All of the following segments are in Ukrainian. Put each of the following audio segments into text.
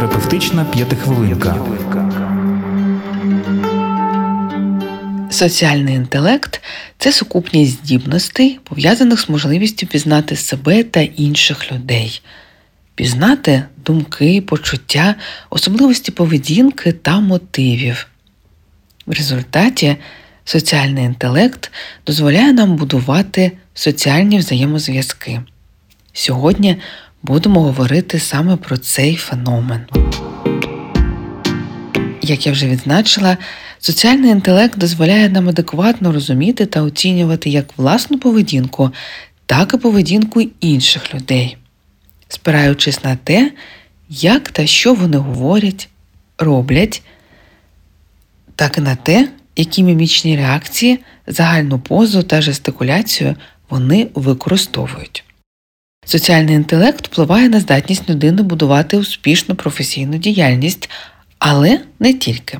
Психотерапевтична п'ятихвилинка. Соціальний інтелект це сукупність здібностей, пов'язаних з можливістю пізнати себе та інших людей, пізнати думки, почуття, особливості поведінки та мотивів. В результаті соціальний інтелект дозволяє нам будувати соціальні взаємозв'язки. Сьогодні будемо говорити саме про цей феномен. Як я вже відзначила, соціальний інтелект дозволяє нам адекватно розуміти та оцінювати як власну поведінку, так і поведінку інших людей, спираючись на те, як та що вони говорять, роблять, так і на те, які мімічні реакції, загальну позу та жестикуляцію вони використовують. Соціальний інтелект впливає на здатність людини будувати успішну професійну діяльність, але не тільки.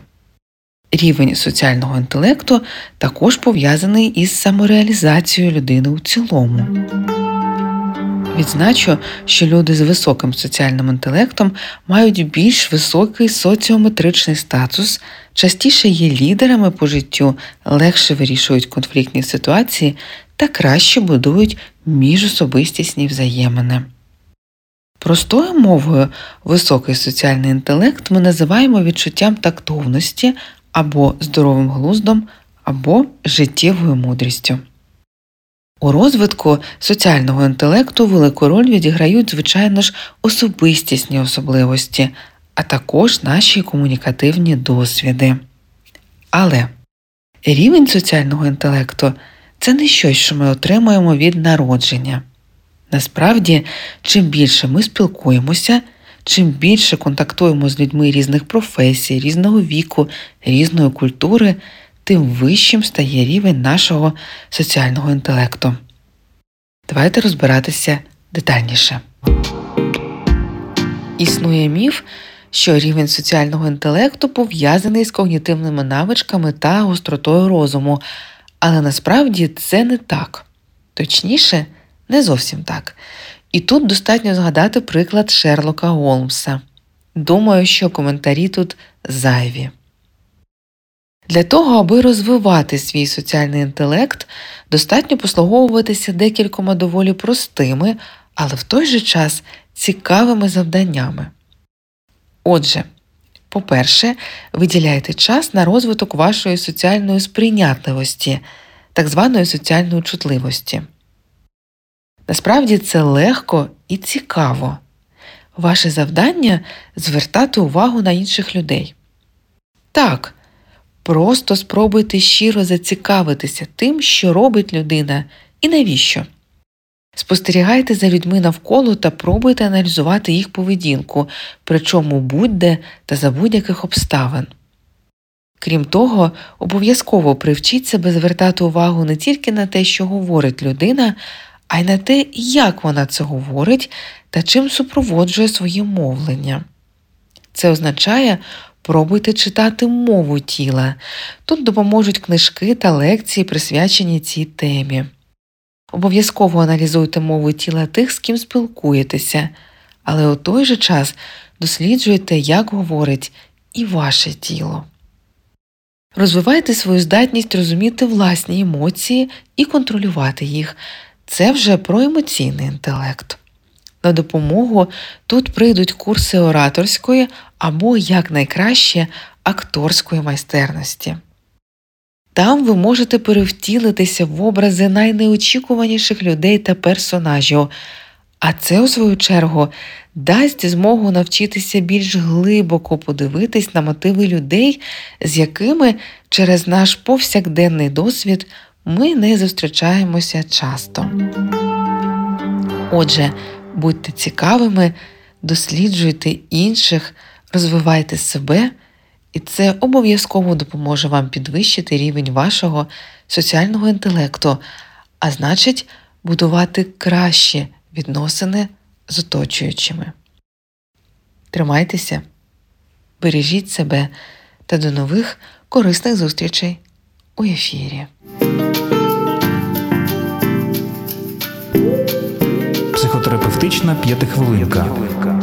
Рівень соціального інтелекту також пов'язаний із самореалізацією людини у цілому. Відзначу, що люди з високим соціальним інтелектом мають більш високий соціометричний статус, частіше є лідерами по життю, легше вирішують конфліктні ситуації та краще будують міжособистісні взаємини. Простою мовою високий соціальний інтелект ми називаємо відчуттям тактовності або здоровим глуздом, або життєвою мудрістю. У розвитку соціального інтелекту велику роль відіграють, звичайно ж, особистісні особливості, а також наші комунікативні досвіди. Але рівень соціального інтелекту це не щось, що ми отримуємо від народження. Насправді, чим більше ми спілкуємося, чим більше контактуємо з людьми різних професій, різного віку, різної культури, тим вищим стає рівень нашого соціального інтелекту. Давайте розбиратися детальніше. Існує міф, що рівень соціального інтелекту пов'язаний з когнітивними навичками та гостротою розуму, але насправді це не так. Точніше, не зовсім так. І тут достатньо згадати приклад Шерлока Голмса. Думаю, що коментарі тут зайві. Для того, аби розвивати свій соціальний інтелект, достатньо послуговуватися декількома доволі простими, але в той же час цікавими завданнями. Отже, по-перше, виділяйте час на розвиток вашої соціальної сприйнятливості, так званої соціальної чутливості. Насправді це легко і цікаво. Ваше завдання звертати увагу на інших людей. Так, просто спробуйте щиро зацікавитися тим, що робить людина і навіщо. Спостерігайте за людьми навколо та пробуйте аналізувати їх поведінку, причому будь-де та за будь-яких обставин. Крім того, обов'язково привчіть себе звертати увагу не тільки на те, що говорить людина, а й на те, як вона це говорить та чим супроводжує своє мовлення. Це означає пробуйте читати мову тіла. Тут допоможуть книжки та лекції, присвячені цій темі. Обов'язково аналізуйте мову тіла тих, з ким спілкуєтеся, але у той же час досліджуйте, як говорить і ваше тіло. Розвивайте свою здатність розуміти власні емоції і контролювати їх. Це вже про емоційний інтелект. На допомогу тут прийдуть курси ораторської або, якнайкраще, акторської майстерності. Там ви можете перевтілитися в образи найнеочікуваніших людей та персонажів, а це, у свою чергу, дасть змогу навчитися більш глибоко подивитись на мотиви людей, з якими через наш повсякденний досвід ми не зустрічаємося часто. Отже, будьте цікавими, досліджуйте інших, розвивайте себе, і це обов'язково допоможе вам підвищити рівень вашого соціального інтелекту, а значить, будувати кращі відносини з оточуючими. Тримайтеся, бережіть себе та до нових корисних зустрічей у ефірі. Психотерапевтична п'ятихвилинка.